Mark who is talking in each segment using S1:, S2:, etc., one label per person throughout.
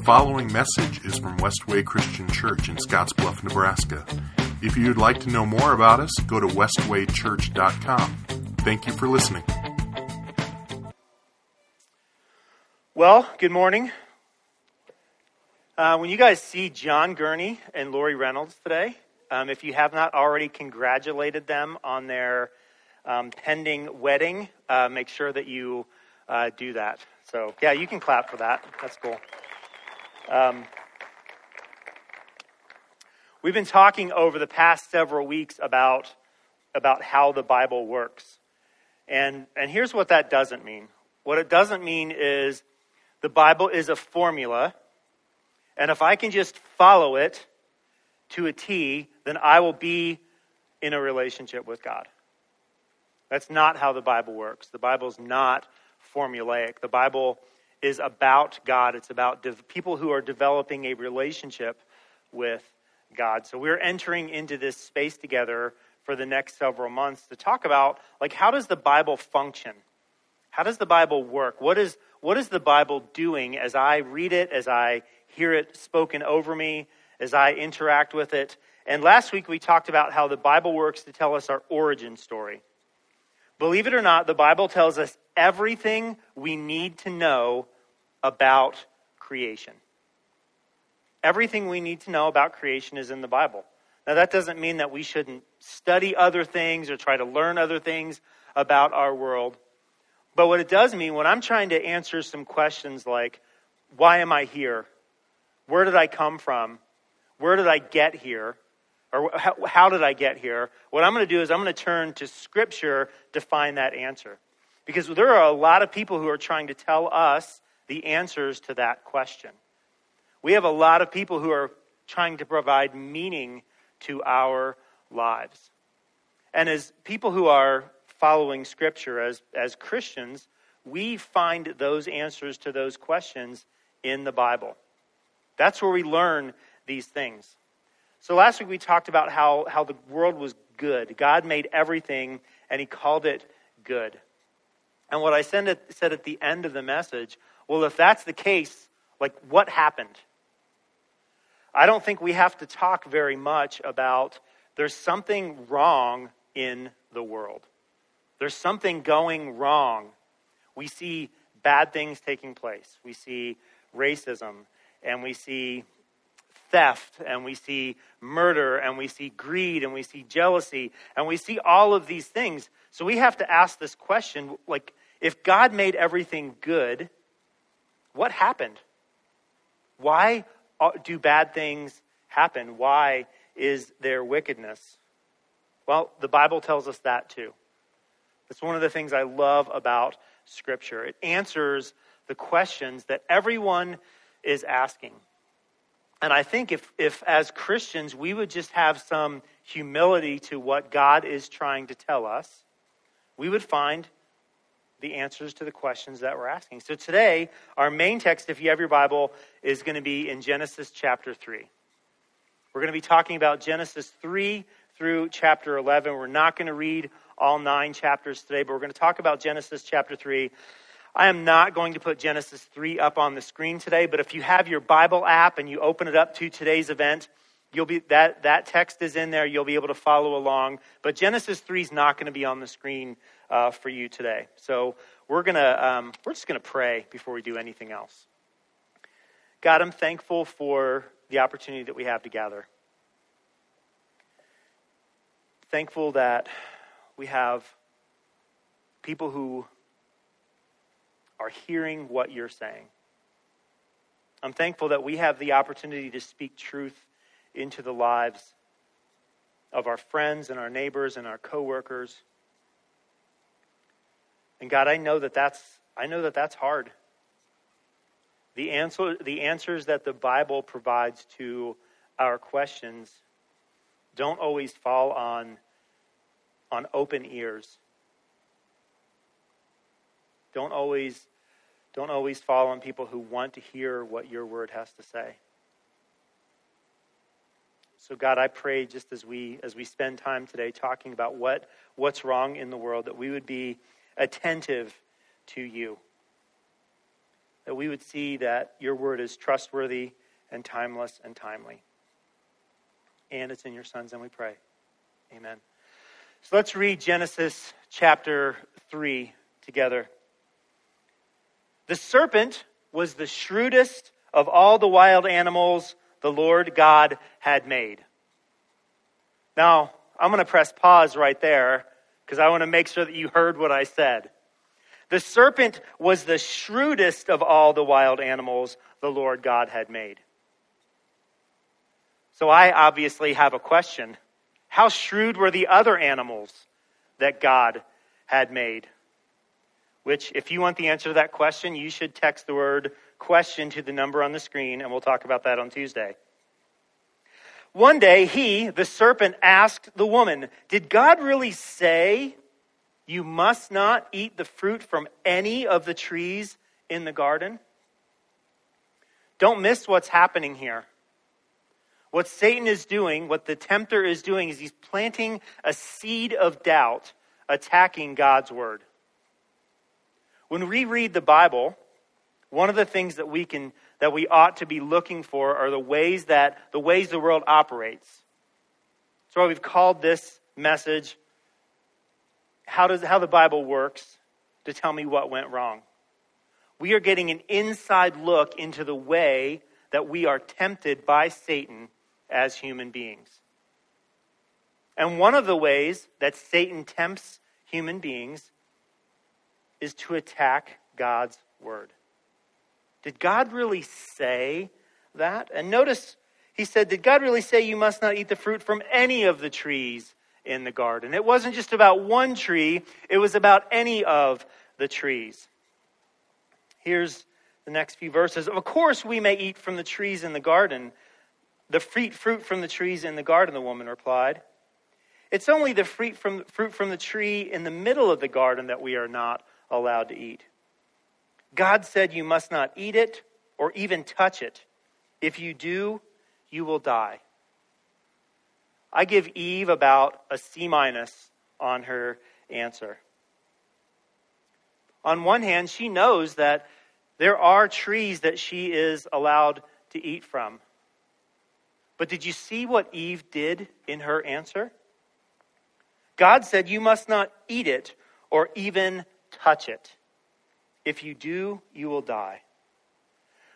S1: The following message is from Westway Christian Church in Scottsbluff, Nebraska. If you'd like to know more about us, go to westwaychurch.com. Thank you for listening.
S2: Well, good morning. Uh, when you guys see John Gurney and Lori Reynolds today, um, if you have not already congratulated them on their um, pending wedding, uh, make sure that you uh, do that. So, yeah, you can clap for that. That's cool. Um, we've been talking over the past several weeks about, about how the Bible works. And, and here's what that doesn't mean what it doesn't mean is the Bible is a formula, and if I can just follow it to a T, then I will be in a relationship with God. That's not how the Bible works. The Bible is not formulaic. The Bible is about God. It's about de- people who are developing a relationship with God. So we're entering into this space together for the next several months to talk about like how does the Bible function? How does the Bible work? What is what is the Bible doing as I read it, as I hear it spoken over me, as I interact with it? And last week we talked about how the Bible works to tell us our origin story. Believe it or not, the Bible tells us everything we need to know about creation. Everything we need to know about creation is in the Bible. Now, that doesn't mean that we shouldn't study other things or try to learn other things about our world. But what it does mean when I'm trying to answer some questions like, why am I here? Where did I come from? Where did I get here? Or how, how did I get here? What I'm going to do is I'm going to turn to Scripture to find that answer. Because there are a lot of people who are trying to tell us the answers to that question. We have a lot of people who are trying to provide meaning to our lives. And as people who are following Scripture, as, as Christians, we find those answers to those questions in the Bible. That's where we learn these things. So last week we talked about how, how the world was good. God made everything and he called it good. And what I said at, said at the end of the message, well, if that's the case, like what happened? I don't think we have to talk very much about there's something wrong in the world. There's something going wrong. We see bad things taking place. We see racism and we see theft and we see murder and we see greed and we see jealousy and we see all of these things. So we have to ask this question like, if God made everything good, what happened? Why uh, do bad things happen? Why is there wickedness? Well, the Bible tells us that too. That's one of the things I love about Scripture. It answers the questions that everyone is asking. And I think if, if as Christians we would just have some humility to what God is trying to tell us, we would find the answers to the questions that we're asking. So today, our main text, if you have your Bible, is going to be in Genesis chapter 3. We're going to be talking about Genesis 3 through chapter 11. We're not going to read all nine chapters today, but we're going to talk about Genesis chapter 3. I am not going to put Genesis 3 up on the screen today, but if you have your Bible app and you open it up to today's event, you'll be that that text is in there. You'll be able to follow along. But Genesis 3 is not going to be on the screen uh, for you today. So we're gonna um, we're just gonna pray before we do anything else. God, I'm thankful for the opportunity that we have to gather. Thankful that we have people who are hearing what you're saying. I'm thankful that we have the opportunity to speak truth into the lives of our friends and our neighbors and our coworkers. And God, I know that that's I know that that's hard. The answer the answers that the Bible provides to our questions don't always fall on on open ears. Don't always don't always fall on people who want to hear what your word has to say. So God, I pray just as we as we spend time today talking about what what's wrong in the world that we would be attentive to you. that we would see that your word is trustworthy and timeless and timely. And it's in your Son's and we pray. Amen. So let's read Genesis chapter 3 together. The serpent was the shrewdest of all the wild animals the Lord God had made. Now, I'm going to press pause right there because I want to make sure that you heard what I said. The serpent was the shrewdest of all the wild animals the Lord God had made. So I obviously have a question. How shrewd were the other animals that God had made? Which, if you want the answer to that question, you should text the word question to the number on the screen, and we'll talk about that on Tuesday. One day, he, the serpent, asked the woman, Did God really say you must not eat the fruit from any of the trees in the garden? Don't miss what's happening here. What Satan is doing, what the tempter is doing, is he's planting a seed of doubt attacking God's word. When we read the Bible, one of the things that we can that we ought to be looking for are the ways that the ways the world operates. So we've called this message how does how the Bible works to tell me what went wrong. We are getting an inside look into the way that we are tempted by Satan as human beings. And one of the ways that Satan tempts human beings is to attack God's word. Did God really say that? And notice he said, Did God really say you must not eat the fruit from any of the trees in the garden? It wasn't just about one tree, it was about any of the trees. Here's the next few verses. Of course, we may eat from the trees in the garden. The fruit from the trees in the garden, the woman replied. It's only the fruit from, fruit from the tree in the middle of the garden that we are not allowed to eat. God said you must not eat it or even touch it. If you do, you will die. I give Eve about a C minus on her answer. On one hand, she knows that there are trees that she is allowed to eat from. But did you see what Eve did in her answer? God said, You must not eat it or even touch it. If you do, you will die.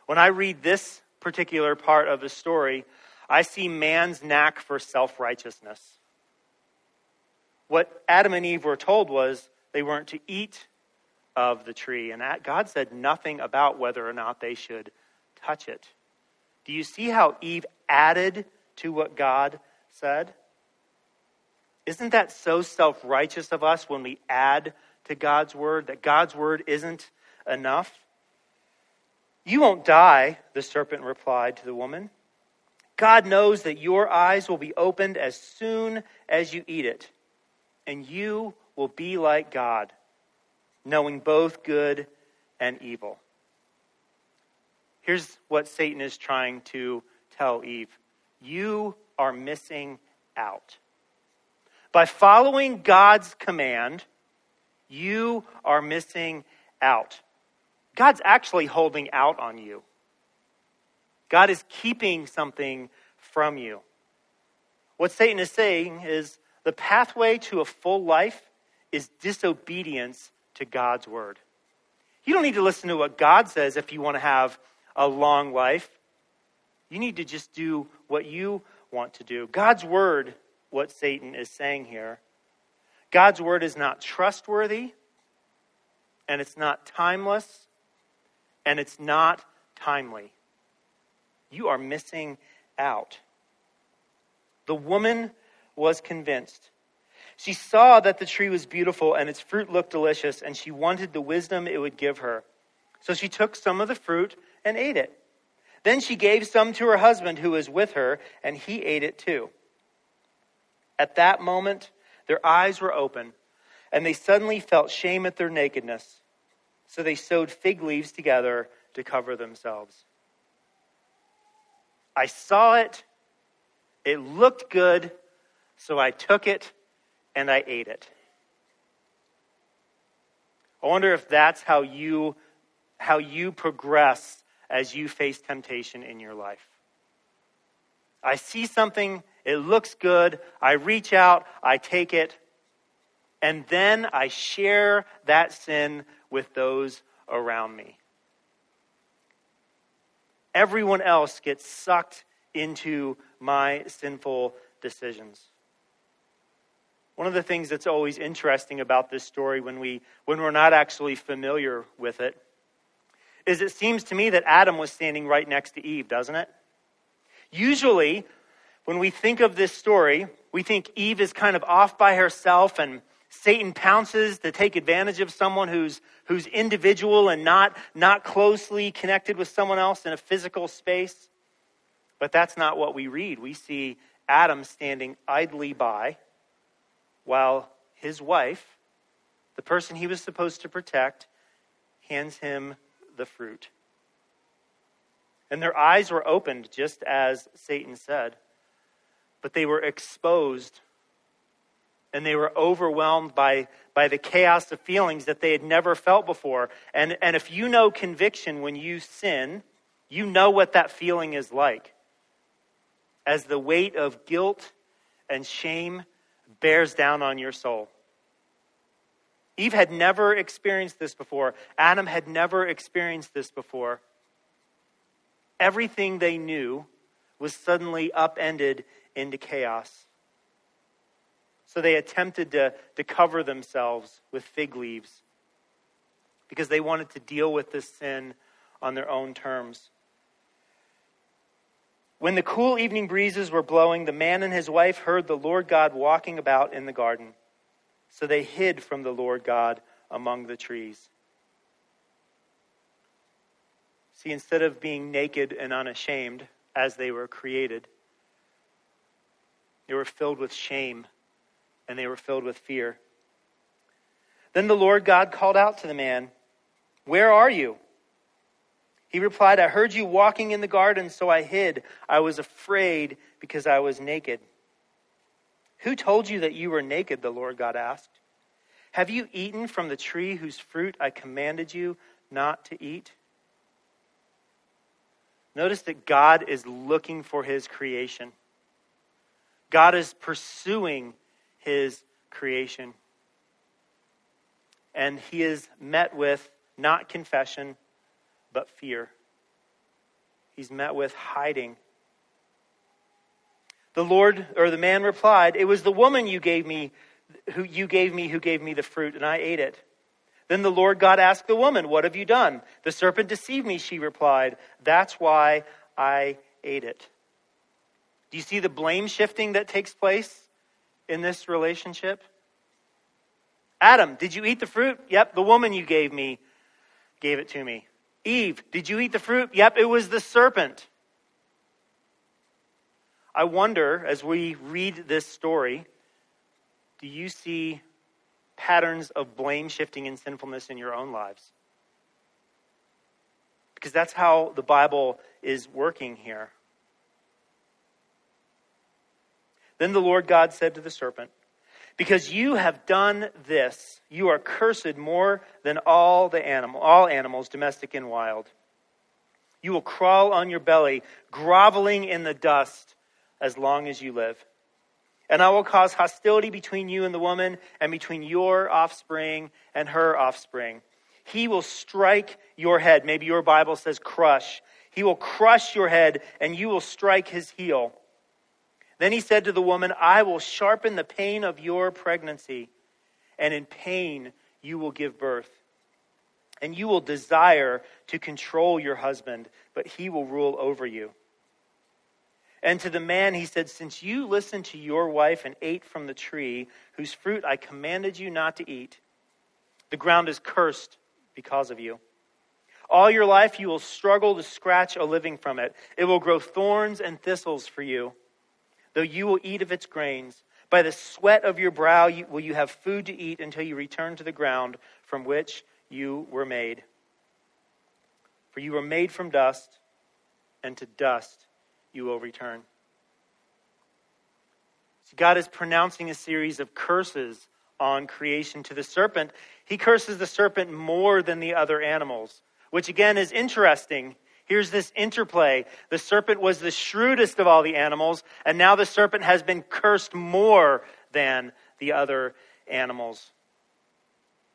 S2: When I read this particular part of the story, I see man's knack for self righteousness. What Adam and Eve were told was they weren't to eat of the tree, and God said nothing about whether or not they should touch it. Do you see how Eve added to what God said? Isn't that so self righteous of us when we add to God's word, that God's word isn't enough? You won't die, the serpent replied to the woman. God knows that your eyes will be opened as soon as you eat it, and you will be like God, knowing both good and evil. Here's what Satan is trying to tell Eve you are missing out. By following God's command, you are missing out. God's actually holding out on you. God is keeping something from you. What Satan is saying is the pathway to a full life is disobedience to God's word. You don't need to listen to what God says if you want to have a long life. You need to just do what you want to do. God's word, what Satan is saying here, God's word is not trustworthy and it's not timeless and it's not timely. You are missing out. The woman was convinced. She saw that the tree was beautiful and its fruit looked delicious, and she wanted the wisdom it would give her. So she took some of the fruit and ate it. Then she gave some to her husband who was with her, and he ate it too. At that moment, their eyes were open, and they suddenly felt shame at their nakedness. So they sewed fig leaves together to cover themselves. I saw it. It looked good. So I took it and I ate it. I wonder if that's how you how you progress as you face temptation in your life. I see something, it looks good, I reach out, I take it, and then I share that sin with those around me. Everyone else gets sucked into my sinful decisions. One of the things that's always interesting about this story when, we, when we're not actually familiar with it is it seems to me that Adam was standing right next to Eve, doesn't it? Usually, when we think of this story, we think Eve is kind of off by herself and Satan pounces to take advantage of someone who's, who's individual and not, not closely connected with someone else in a physical space. But that's not what we read. We see Adam standing idly by while his wife, the person he was supposed to protect, hands him the fruit. And their eyes were opened, just as Satan said, but they were exposed and they were overwhelmed by, by the chaos of feelings that they had never felt before. And, and if you know conviction when you sin, you know what that feeling is like. As the weight of guilt and shame bears down on your soul. Eve had never experienced this before. Adam had never experienced this before. Everything they knew was suddenly upended into chaos. So they attempted to, to cover themselves with fig leaves because they wanted to deal with this sin on their own terms. When the cool evening breezes were blowing, the man and his wife heard the Lord God walking about in the garden. So they hid from the Lord God among the trees. See, instead of being naked and unashamed as they were created, they were filled with shame and they were filled with fear. Then the Lord God called out to the man, Where are you? He replied, I heard you walking in the garden, so I hid. I was afraid because I was naked. Who told you that you were naked? The Lord God asked. Have you eaten from the tree whose fruit I commanded you not to eat? Notice that God is looking for his creation. God is pursuing his creation. And he is met with not confession, but fear. He's met with hiding. The Lord or the man replied, It was the woman you gave me who you gave me who gave me the fruit, and I ate it. Then the Lord God asked the woman, What have you done? The serpent deceived me, she replied. That's why I ate it. Do you see the blame shifting that takes place in this relationship? Adam, did you eat the fruit? Yep, the woman you gave me gave it to me. Eve, did you eat the fruit? Yep, it was the serpent. I wonder, as we read this story, do you see patterns of blame shifting and sinfulness in your own lives? Because that's how the Bible is working here. Then the Lord God said to the serpent, Because you have done this, you are cursed more than all the animal, all animals, domestic and wild. You will crawl on your belly, groveling in the dust as long as you live. And I will cause hostility between you and the woman, and between your offspring and her offspring. He will strike your head. Maybe your Bible says crush. He will crush your head, and you will strike his heel. Then he said to the woman, I will sharpen the pain of your pregnancy, and in pain you will give birth. And you will desire to control your husband, but he will rule over you. And to the man he said, Since you listened to your wife and ate from the tree whose fruit I commanded you not to eat, the ground is cursed because of you. All your life you will struggle to scratch a living from it. It will grow thorns and thistles for you, though you will eat of its grains. By the sweat of your brow will you have food to eat until you return to the ground from which you were made. For you were made from dust, and to dust you will return. See, God is pronouncing a series of curses on creation to the serpent. He curses the serpent more than the other animals. which again is interesting. Here's this interplay. The serpent was the shrewdest of all the animals, and now the serpent has been cursed more than the other animals.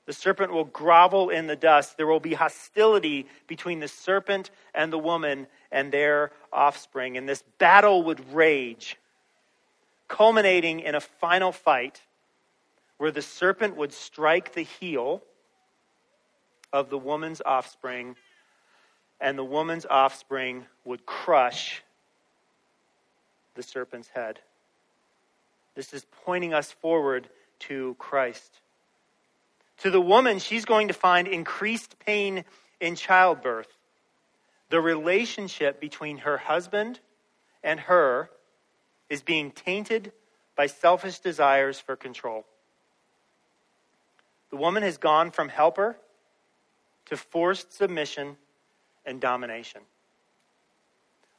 S2: The serpent will grovel in the dust. There will be hostility between the serpent and the woman and their offspring. And this battle would rage, culminating in a final fight where the serpent would strike the heel of the woman's offspring, and the woman's offspring would crush the serpent's head. This is pointing us forward to Christ. To the woman, she's going to find increased pain in childbirth. The relationship between her husband and her is being tainted by selfish desires for control. The woman has gone from helper to forced submission and domination.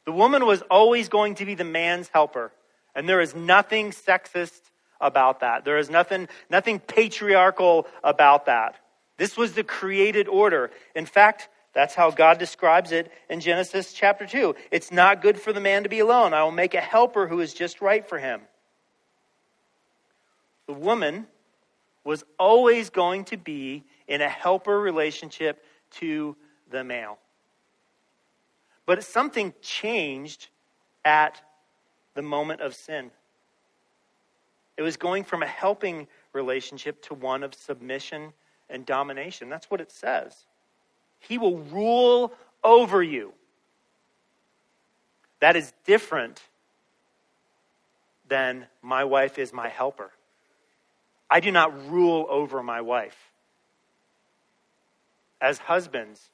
S2: The woman was always going to be the man's helper, and there is nothing sexist about that. There is nothing, nothing patriarchal about that. This was the created order. In fact, that's how God describes it in Genesis chapter 2. It's not good for the man to be alone. I will make a helper who is just right for him. The woman was always going to be in a helper relationship to the male. But something changed at the moment of sin. It was going from a helping relationship to one of submission and domination. That's what it says. He will rule over you. That is different than my wife is my helper. I do not rule over my wife. As husbands,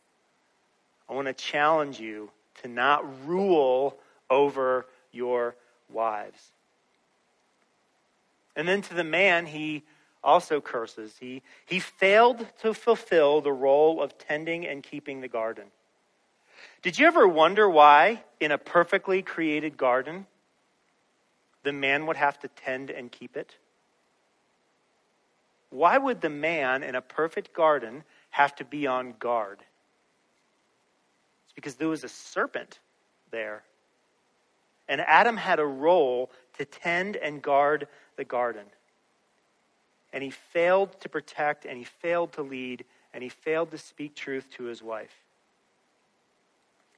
S2: I want to challenge you to not rule over your wives. And then to the man, he also curses. He, he failed to fulfill the role of tending and keeping the garden. Did you ever wonder why, in a perfectly created garden, the man would have to tend and keep it? Why would the man in a perfect garden have to be on guard? Because there was a serpent there. And Adam had a role to tend and guard the garden. And he failed to protect, and he failed to lead, and he failed to speak truth to his wife.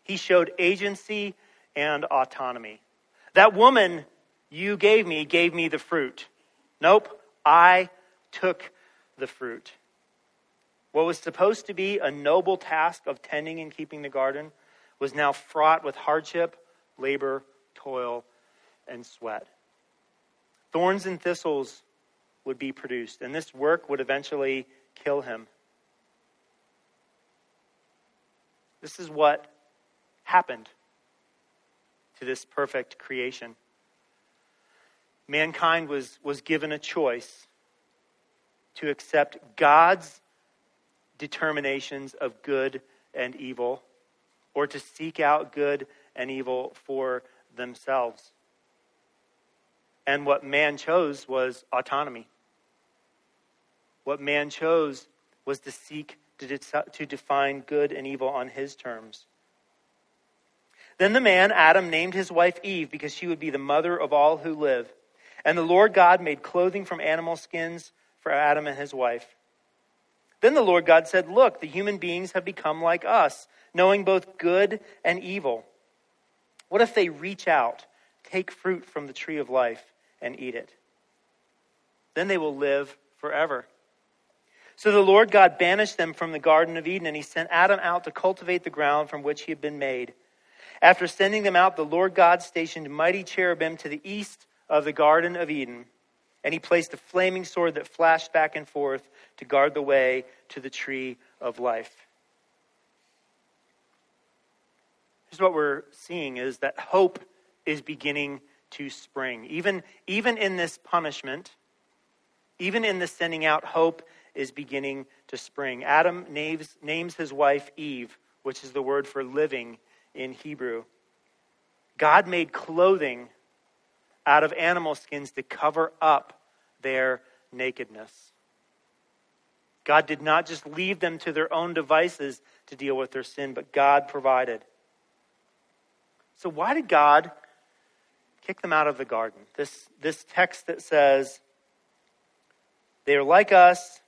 S2: He showed agency and autonomy. That woman you gave me gave me the fruit. Nope, I took the fruit. What was supposed to be a noble task of tending and keeping the garden was now fraught with hardship, labor, toil, and sweat. Thorns and thistles would be produced, and this work would eventually kill him. This is what happened to this perfect creation. Mankind was, was given a choice to accept God's determinations of good and evil, or to seek out good and evil for themselves. And what man chose was autonomy. What man chose was to seek to, de- to define good and evil on his terms. Then the man, Adam, named his wife Eve because she would be the mother of all who live. And the Lord God made clothing from animal skins for Adam and his wife. Then the Lord God said, Look, the human beings have become like us, knowing both good and evil. What if they reach out, take fruit from the tree of life, and eat it? Then they will live forever. So the Lord God banished them from the Garden of Eden, and he sent Adam out to cultivate the ground from which he had been made. After sending them out, the Lord God stationed mighty cherubim to the east of the Garden of Eden and he placed a flaming sword that flashed back and forth to guard the way to the tree of life. Here's what we're seeing is that hope is beginning to spring. Even, even in this punishment, even in the sending out, hope is beginning to spring. Adam names, names his wife Eve, which is the word for living in Hebrew. God made clothing out of animal skins to cover up their nakedness. God did not just leave them to their own devices to deal with their sin, but God provided. So, why did God kick them out of the garden? This, this text that says, they are like us.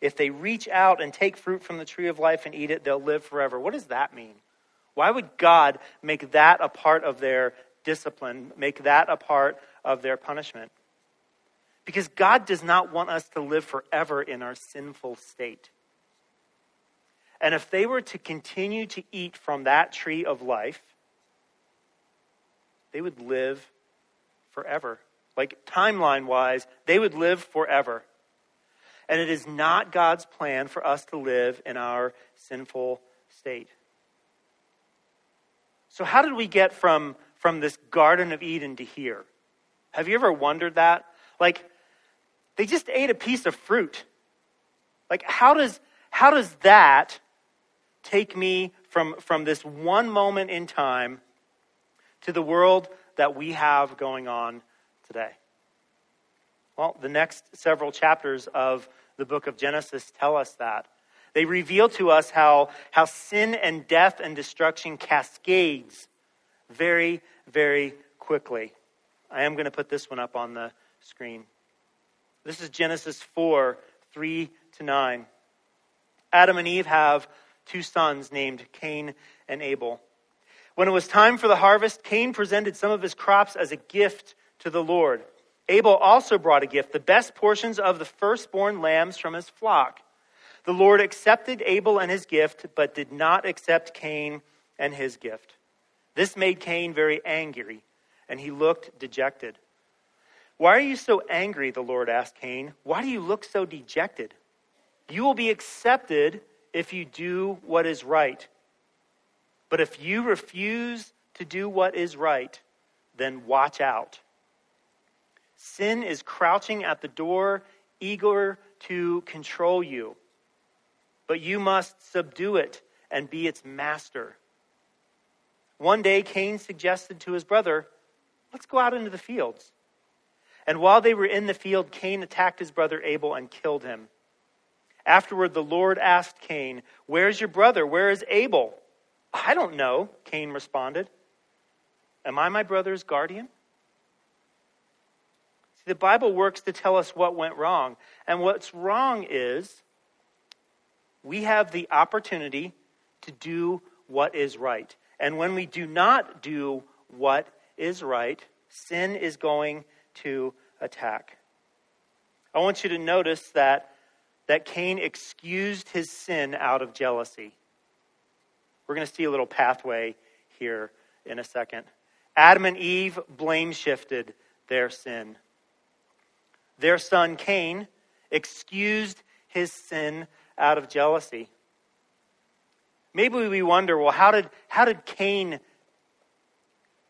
S2: If they reach out and take fruit from the tree of life and eat it, they'll live forever. What does that mean? Why would God make that a part of their discipline, make that a part of their punishment? Because God does not want us to live forever in our sinful state. And if they were to continue to eat from that tree of life, they would live forever. Like timeline wise, they would live forever. And it is not God's plan for us to live in our sinful state. So, how did we get from, from this Garden of Eden to here? Have you ever wondered that? Like, they just ate a piece of fruit. Like, how does, how does that take me from, from this one moment in time to the world that we have going on today? Well, the next several chapters of the book of Genesis tell us that. They reveal to us how, how sin and death and destruction cascades very, very quickly. I am going to put this one up on the screen. This is Genesis 4 3 to 9. Adam and Eve have two sons named Cain and Abel. When it was time for the harvest, Cain presented some of his crops as a gift to the Lord. Abel also brought a gift, the best portions of the firstborn lambs from his flock. The Lord accepted Abel and his gift, but did not accept Cain and his gift. This made Cain very angry, and he looked dejected. Why are you so angry? The Lord asked Cain. Why do you look so dejected? You will be accepted if you do what is right. But if you refuse to do what is right, then watch out. Sin is crouching at the door, eager to control you. But you must subdue it and be its master. One day, Cain suggested to his brother, Let's go out into the fields. And while they were in the field, Cain attacked his brother Abel and killed him. Afterward, the Lord asked Cain, Where's your brother? Where is Abel? I don't know, Cain responded. Am I my brother's guardian? See, the Bible works to tell us what went wrong. And what's wrong is we have the opportunity to do what is right. And when we do not do what is right, sin is going to attack. I want you to notice that, that Cain excused his sin out of jealousy. We're going to see a little pathway here in a second. Adam and Eve blame shifted their sin. Their son Cain excused his sin out of jealousy. Maybe we wonder, well, how did, how did Cain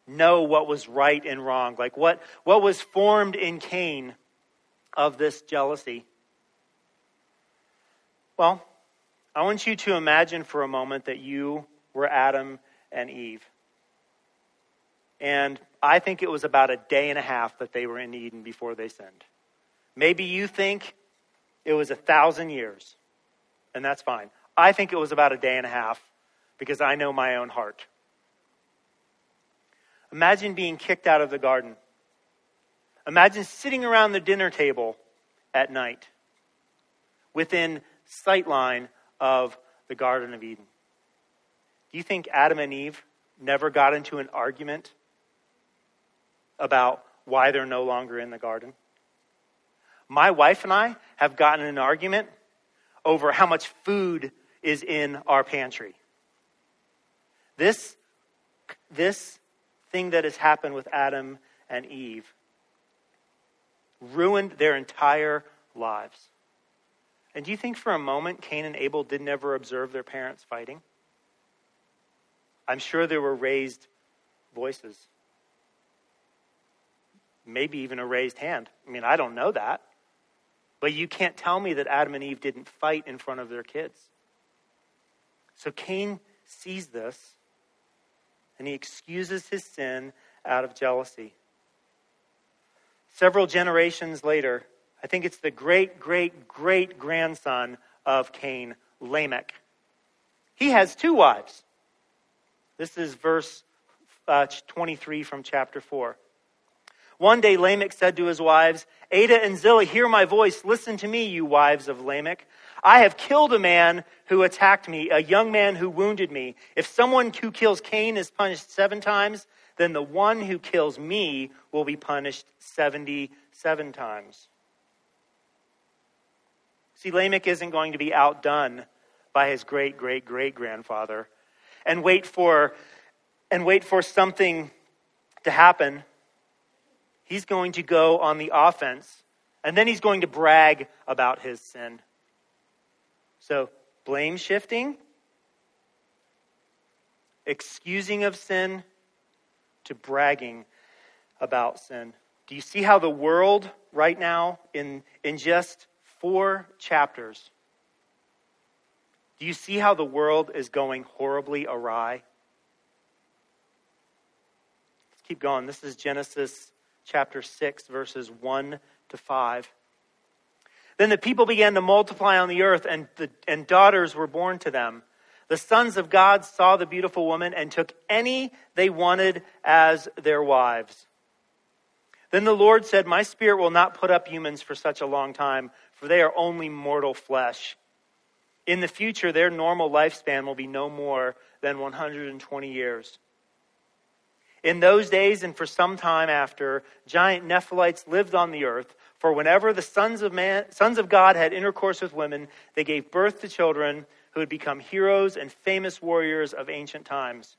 S2: know what was right and wrong? Like, what, what was formed in Cain of this jealousy? Well, I want you to imagine for a moment that you were Adam and Eve. And I think it was about a day and a half that they were in Eden before they sinned. Maybe you think it was a thousand years, and that's fine. I think it was about a day and a half because I know my own heart. Imagine being kicked out of the garden. Imagine sitting around the dinner table at night within sightline of the Garden of Eden. Do you think Adam and Eve never got into an argument about why they're no longer in the garden? My wife and I have gotten an argument over how much food is in our pantry. This, this thing that has happened with Adam and Eve ruined their entire lives. And do you think for a moment Cain and Abel didn't ever observe their parents fighting? I'm sure there were raised voices. Maybe even a raised hand. I mean, I don't know that. But you can't tell me that Adam and Eve didn't fight in front of their kids. So Cain sees this and he excuses his sin out of jealousy. Several generations later, I think it's the great, great, great grandson of Cain, Lamech. He has two wives. This is verse uh, 23 from chapter 4. One day Lamech said to his wives, Adah and Zillah, hear my voice. Listen to me, you wives of Lamech. I have killed a man who attacked me, a young man who wounded me. If someone who kills Cain is punished seven times, then the one who kills me will be punished 77 times. See, Lamech isn't going to be outdone by his great great great grandfather and wait for and wait for something to happen. He's going to go on the offense and then he's going to brag about his sin. So, blame shifting, excusing of sin, to bragging about sin. Do you see how the world right now, in, in just four chapters, do you see how the world is going horribly awry? Let's keep going. This is Genesis chapter 6, verses 1 to 5. Then the people began to multiply on the earth, and, the, and daughters were born to them. The sons of God saw the beautiful woman and took any they wanted as their wives. Then the Lord said, My spirit will not put up humans for such a long time, for they are only mortal flesh. In the future, their normal lifespan will be no more than 120 years. In those days and for some time after, giant Nephilites lived on the earth. For whenever the sons of, man, sons of God had intercourse with women, they gave birth to children who had become heroes and famous warriors of ancient times.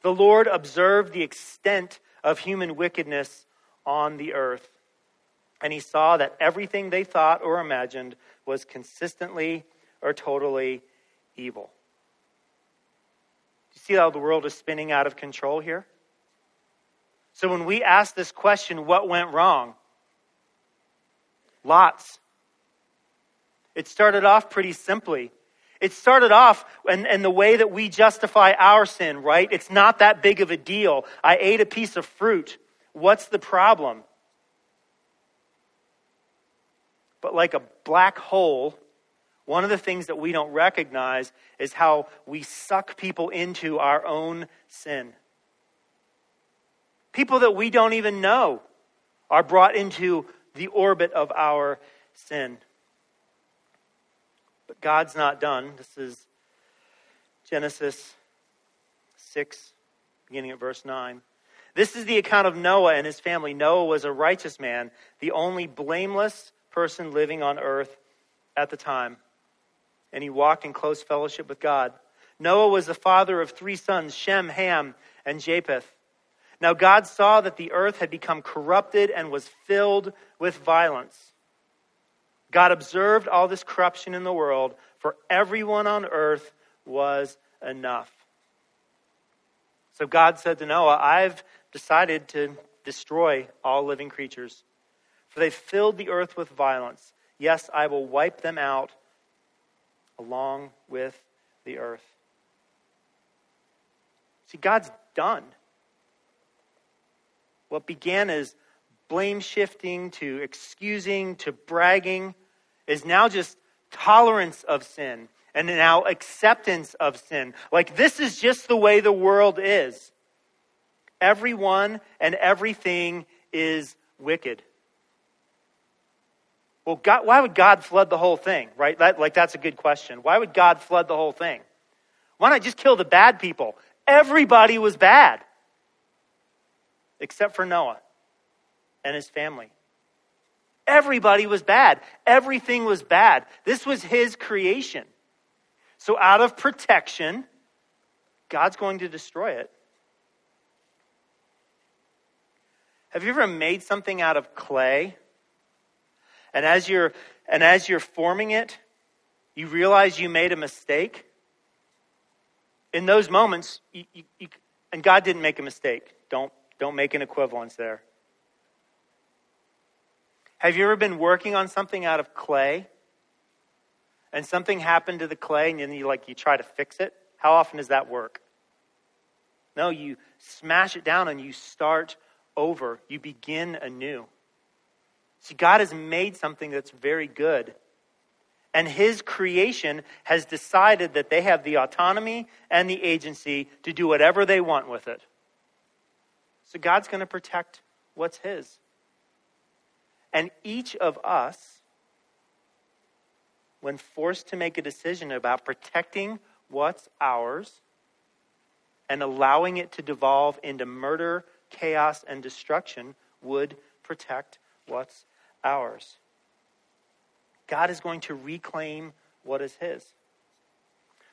S2: The Lord observed the extent of human wickedness on the earth, and he saw that everything they thought or imagined was consistently or totally evil. You see how the world is spinning out of control here? So when we ask this question, what went wrong? Lots. It started off pretty simply. It started off and, and the way that we justify our sin, right? It's not that big of a deal. I ate a piece of fruit. What's the problem? But like a black hole, one of the things that we don't recognize is how we suck people into our own sin. People that we don't even know are brought into the orbit of our sin. But God's not done. This is Genesis 6, beginning at verse 9. This is the account of Noah and his family. Noah was a righteous man, the only blameless person living on earth at the time. And he walked in close fellowship with God. Noah was the father of three sons Shem, Ham, and Japheth. Now God saw that the earth had become corrupted and was filled with violence. God observed all this corruption in the world, for everyone on earth was enough. So God said to Noah, I've decided to destroy all living creatures, for they filled the earth with violence. Yes, I will wipe them out along with the earth. See, God's done. What began as blame shifting to excusing to bragging is now just tolerance of sin and now acceptance of sin. Like, this is just the way the world is. Everyone and everything is wicked. Well, God, why would God flood the whole thing, right? That, like, that's a good question. Why would God flood the whole thing? Why not just kill the bad people? Everybody was bad except for Noah and his family. Everybody was bad. Everything was bad. This was his creation. So, out of protection, God's going to destroy it. Have you ever made something out of clay? And as you're and as you're forming it, you realize you made a mistake? In those moments, you, you, you, and God didn't make a mistake. Don't don't make an equivalence there. Have you ever been working on something out of clay? And something happened to the clay and then you like you try to fix it? How often does that work? No, you smash it down and you start over. You begin anew. See, God has made something that's very good. And his creation has decided that they have the autonomy and the agency to do whatever they want with it. So God's going to protect what's his. And each of us, when forced to make a decision about protecting what's ours and allowing it to devolve into murder, chaos, and destruction, would protect what's ours. God is going to reclaim what is His.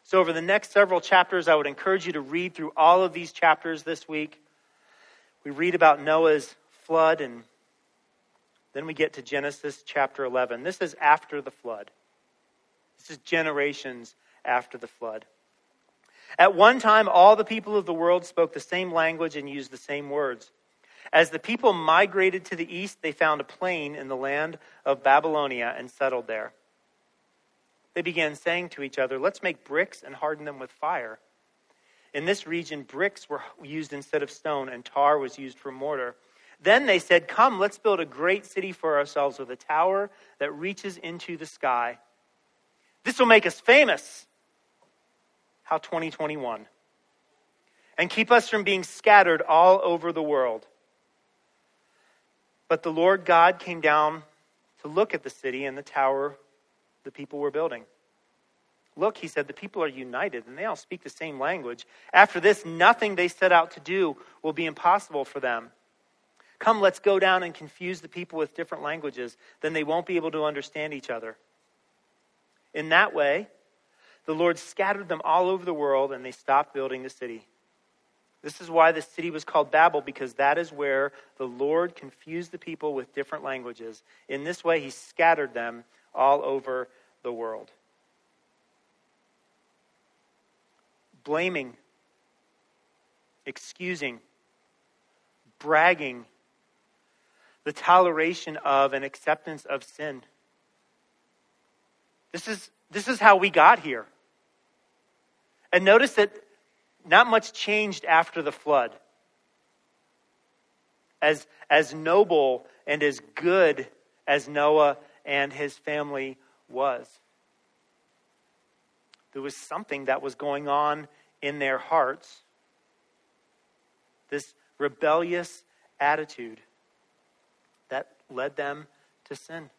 S2: So, over the next several chapters, I would encourage you to read through all of these chapters this week. We read about Noah's flood and then we get to Genesis chapter 11. This is after the flood. This is generations after the flood. At one time, all the people of the world spoke the same language and used the same words. As the people migrated to the east, they found a plain in the land of Babylonia and settled there. They began saying to each other, Let's make bricks and harden them with fire. In this region, bricks were used instead of stone, and tar was used for mortar. Then they said, Come, let's build a great city for ourselves with a tower that reaches into the sky. This will make us famous. How 2021. And keep us from being scattered all over the world. But the Lord God came down to look at the city and the tower the people were building. Look, he said, the people are united and they all speak the same language. After this, nothing they set out to do will be impossible for them. Come, let's go down and confuse the people with different languages. Then they won't be able to understand each other. In that way, the Lord scattered them all over the world and they stopped building the city. This is why the city was called Babel, because that is where the Lord confused the people with different languages. In this way, he scattered them all over the world. Blaming, excusing, bragging, the toleration of and acceptance of sin. This is, this is how we got here. And notice that not much changed after the flood. As, as noble and as good as Noah and his family was, there was something that was going on in their hearts. This rebellious attitude that led them to sin.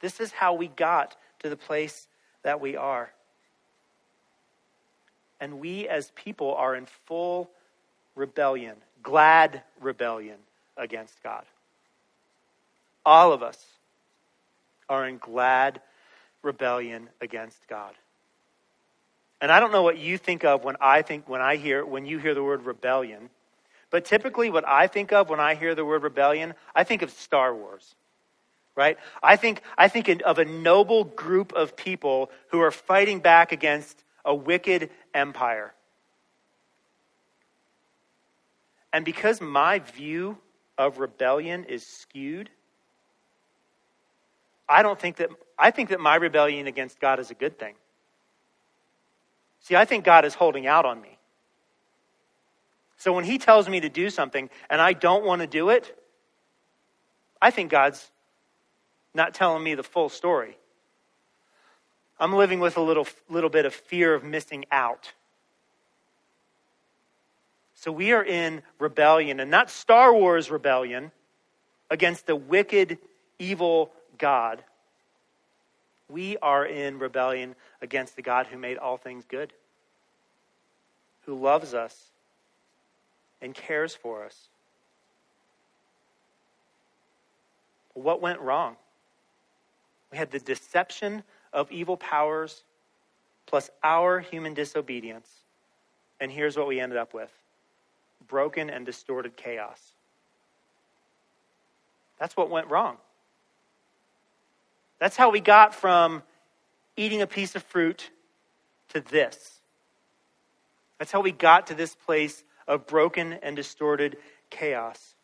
S2: This is how we got to the place that we are. And we as people are in full rebellion, glad rebellion against God. All of us are in glad rebellion against God. And I don't know what you think of when I think when I hear when you hear the word rebellion. But typically, what I think of when I hear the word rebellion, I think of Star Wars, right? I think, I think of a noble group of people who are fighting back against a wicked empire. And because my view of rebellion is skewed, I don't think that, I think that my rebellion against God is a good thing. See, I think God is holding out on me. So when he tells me to do something and I don't want to do it, I think God's not telling me the full story. I'm living with a little, little bit of fear of missing out. So we are in rebellion, and not Star Wars rebellion against the wicked, evil God. We are in rebellion against the God who made all things good, who loves us, and cares for us. What went wrong? We had the deception of evil powers plus our human disobedience. And here's what we ended up with broken and distorted chaos. That's what went wrong. That's how we got from eating a piece of fruit to this. That's how we got to this place of broken and distorted chaos.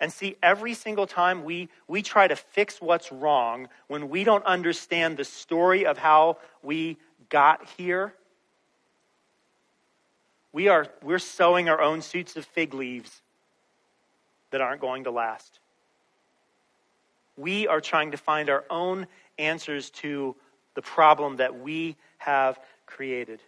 S2: And see, every single time we, we try to fix what's wrong when we don't understand the story of how we got here, we are, we're sowing our own suits of fig leaves that aren't going to last. We are trying to find our own answers to the problem that we have created.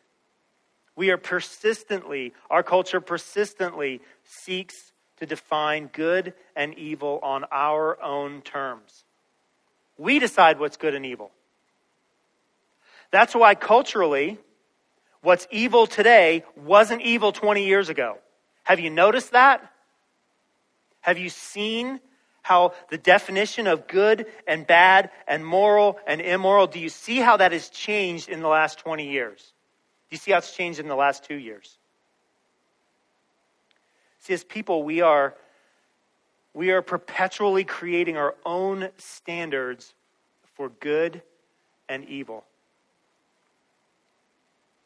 S2: We are persistently, our culture persistently seeks to define good and evil on our own terms. We decide what's good and evil. That's why culturally, what's evil today wasn't evil 20 years ago. Have you noticed that? Have you seen how the definition of good and bad and moral and immoral, do you see how that has changed in the last 20 years? Do you see how it's changed in the last two years? See, as people, we are, we are perpetually creating our own standards for good and evil.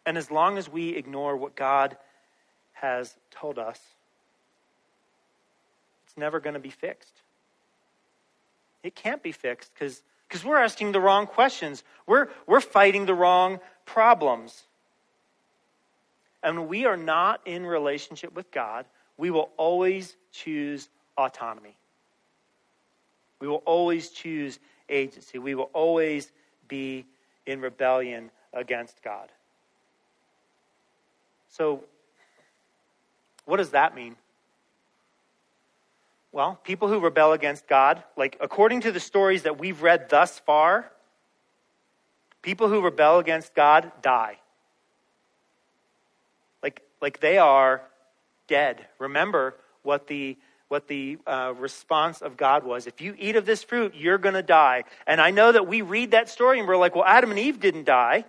S2: And as long as we ignore what God has told us, it's never going to be fixed. It can't be fixed because because we're asking the wrong questions. We're, we're fighting the wrong problems. And we are not in relationship with God, we will always choose autonomy. We will always choose agency. We will always be in rebellion against God. So, what does that mean? Well, people who rebel against God, like according to the stories that we've read thus far, people who rebel against God die. Like, like they are dead. Remember what the what the uh, response of God was. If you eat of this fruit, you're going to die. And I know that we read that story and we're like, well, Adam and Eve didn't die.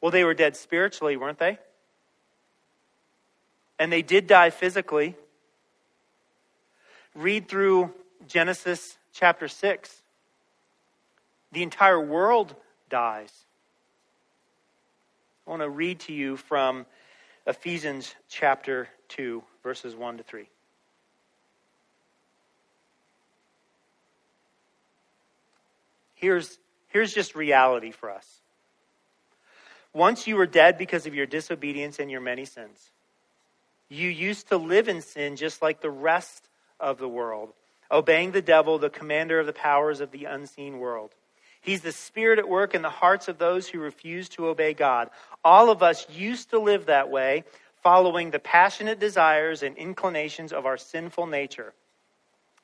S2: Well, they were dead spiritually, weren't they? And they did die physically read through Genesis chapter 6, the entire world dies. I want to read to you from Ephesians chapter 2, verses 1 to 3. Here's, here's just reality for us. Once you were dead because of your disobedience and your many sins. You used to live in sin just like the rest of the world, obeying the devil, the commander of the powers of the unseen world. He's the spirit at work in the hearts of those who refuse to obey God. All of us used to live that way, following the passionate desires and inclinations of our sinful nature.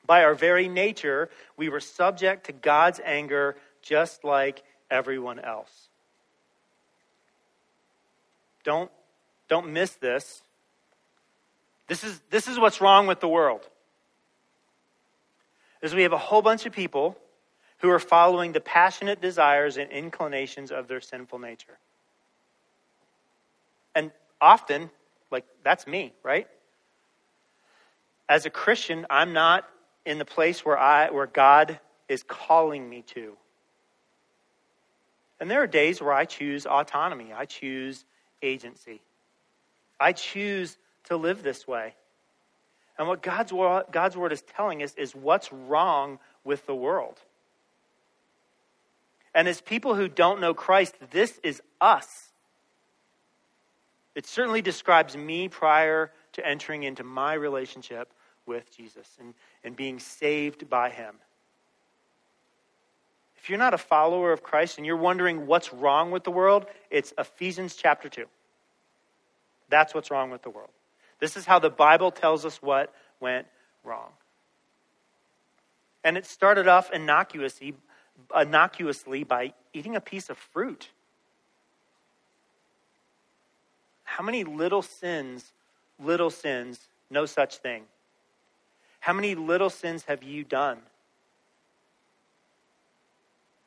S2: By our very nature, we were subject to God's anger just like everyone else. Don't, don't miss this. This is, this is what's wrong with the world is we have a whole bunch of people who are following the passionate desires and inclinations of their sinful nature. And often, like, that's me, right? As a Christian, I'm not in the place where, I, where God is calling me to. And there are days where I choose autonomy, I choose agency. I choose to live this way. And what God's, God's word is telling us is what's wrong with the world. And as people who don't know Christ, this is us. It certainly describes me prior to entering into my relationship with Jesus and, and being saved by him. If you're not a follower of Christ and you're wondering what's wrong with the world, it's Ephesians chapter 2. That's what's wrong with the world. This is how the Bible tells us what went wrong. And it started off innocuously, innocuously by eating a piece of fruit. How many little sins, little sins, no such thing? How many little sins have you done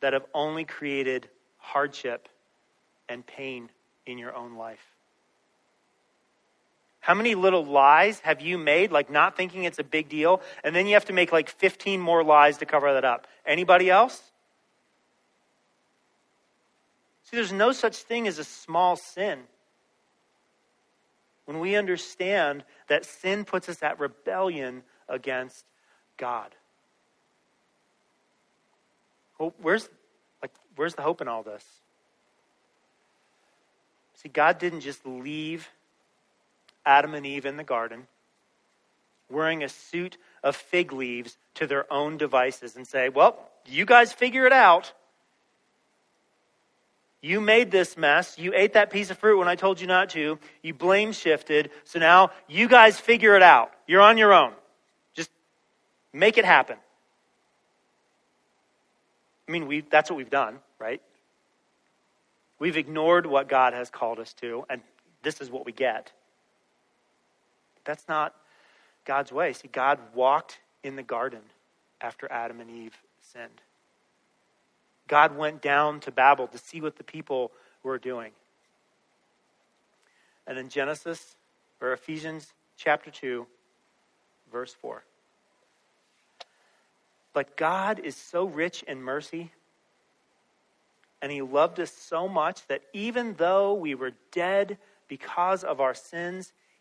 S2: that have only created hardship and pain in your own life? How many little lies have you made, like not thinking it's a big deal, and then you have to make like 15 more lies to cover that up? Anybody else? See, there's no such thing as a small sin. When we understand that sin puts us at rebellion against God. Well, where's like where's the hope in all this? See, God didn't just leave Adam and Eve in the garden, wearing a suit of fig leaves to their own devices and say, Well, you guys figure it out. You made this mess. You ate that piece of fruit when I told you not to. You blame shifted. So now you guys figure it out. You're on your own. Just make it happen. I mean, we, that's what we've done, right? We've ignored what God has called us to, and this is what we get. That's not God's way. See, God walked in the garden after Adam and Eve sinned. God went down to Babel to see what the people were doing. And in Genesis, or Ephesians chapter 2, verse 4. But God is so rich in mercy, and He loved us so much that even though we were dead because of our sins,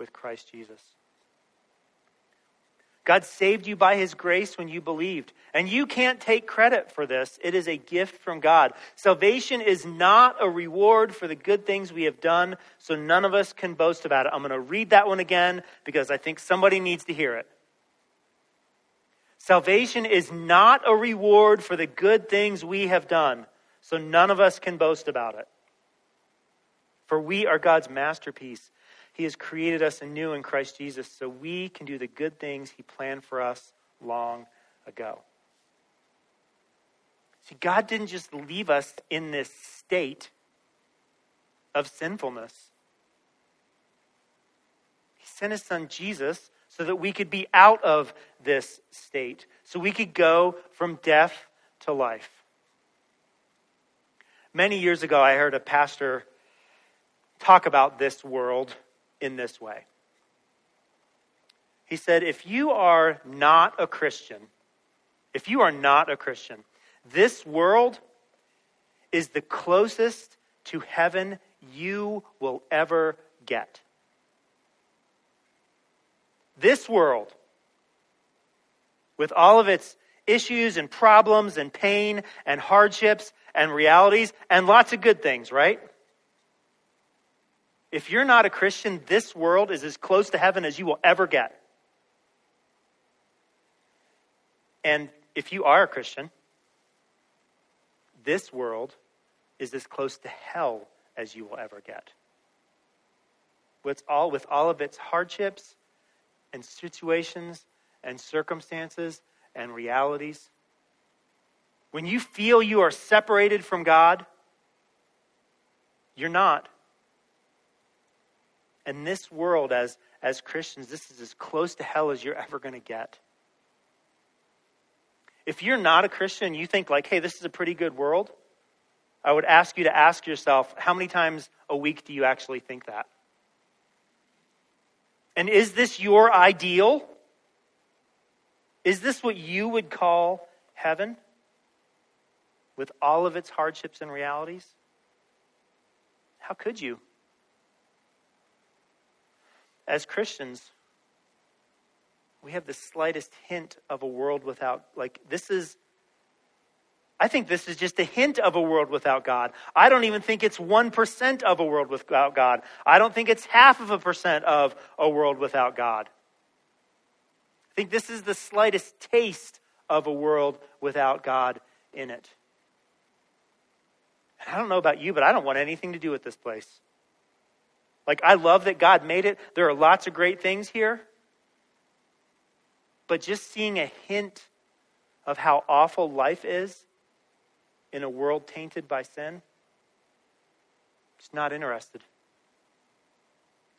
S2: with Christ Jesus. God saved you by his grace when you believed. And you can't take credit for this. It is a gift from God. Salvation is not a reward for the good things we have done, so none of us can boast about it. I'm going to read that one again because I think somebody needs to hear it. Salvation is not a reward for the good things we have done, so none of us can boast about it. For we are God's masterpiece. He has created us anew in Christ Jesus so we can do the good things He planned for us long ago. See, God didn't just leave us in this state of sinfulness, He sent His Son Jesus so that we could be out of this state, so we could go from death to life. Many years ago, I heard a pastor talk about this world in this way. He said, If you are not a Christian, if you are not a Christian, this world is the closest to heaven you will ever get. This world, with all of its issues and problems and pain and hardships and realities and lots of good things, right? If you're not a Christian, this world is as close to heaven as you will ever get. And if you are a Christian, this world is as close to hell as you will ever get. With all, with all of its hardships and situations and circumstances and realities. When you feel you are separated from God, you're not. And this world, as, as Christians, this is as close to hell as you're ever going to get. If you're not a Christian, you think, like, hey, this is a pretty good world, I would ask you to ask yourself, how many times a week do you actually think that? And is this your ideal? Is this what you would call heaven? With all of its hardships and realities? How could you? As Christians, we have the slightest hint of a world without, like, this is, I think this is just a hint of a world without God. I don't even think it's 1% of a world without God. I don't think it's half of a percent of a world without God. I think this is the slightest taste of a world without God in it. And I don't know about you, but I don't want anything to do with this place. Like, I love that God made it. There are lots of great things here. But just seeing a hint of how awful life is in a world tainted by sin, just not interested.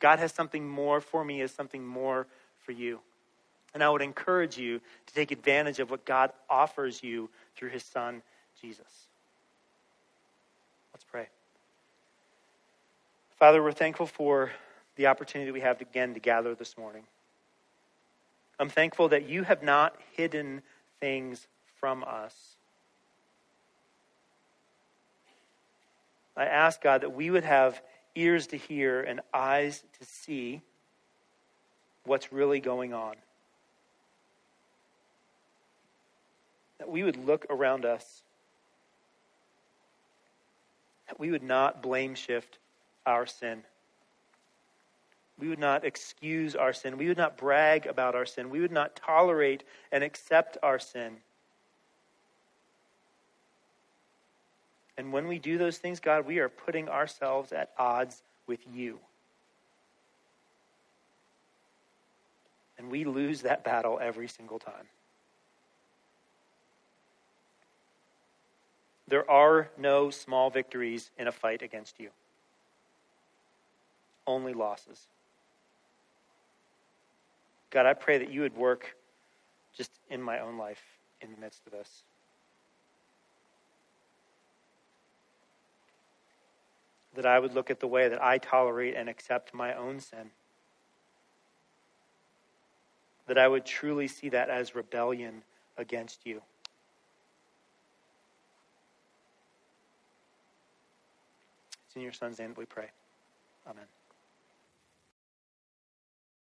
S2: God has something more for me, has something more for you. And I would encourage you to take advantage of what God offers you through his son, Jesus. Let's pray. Father, we're thankful for the opportunity we have again to gather this morning. I'm thankful that you have not hidden things from us. I ask, God, that we would have ears to hear and eyes to see what's really going on. That we would look around us. That we would not blame shift our sin. We would not excuse our sin. We would not brag about our sin. We would not tolerate and accept our sin. And when we do those things, God, we are putting ourselves at odds with you. And we lose that battle every single time. There are no small victories in a fight against you, only losses. God, I pray that you would work just in my own life in the midst of this. That I would look at the way that I tolerate and accept my own sin. That I would truly see that as rebellion against you. It's in your son's name that we pray. Amen.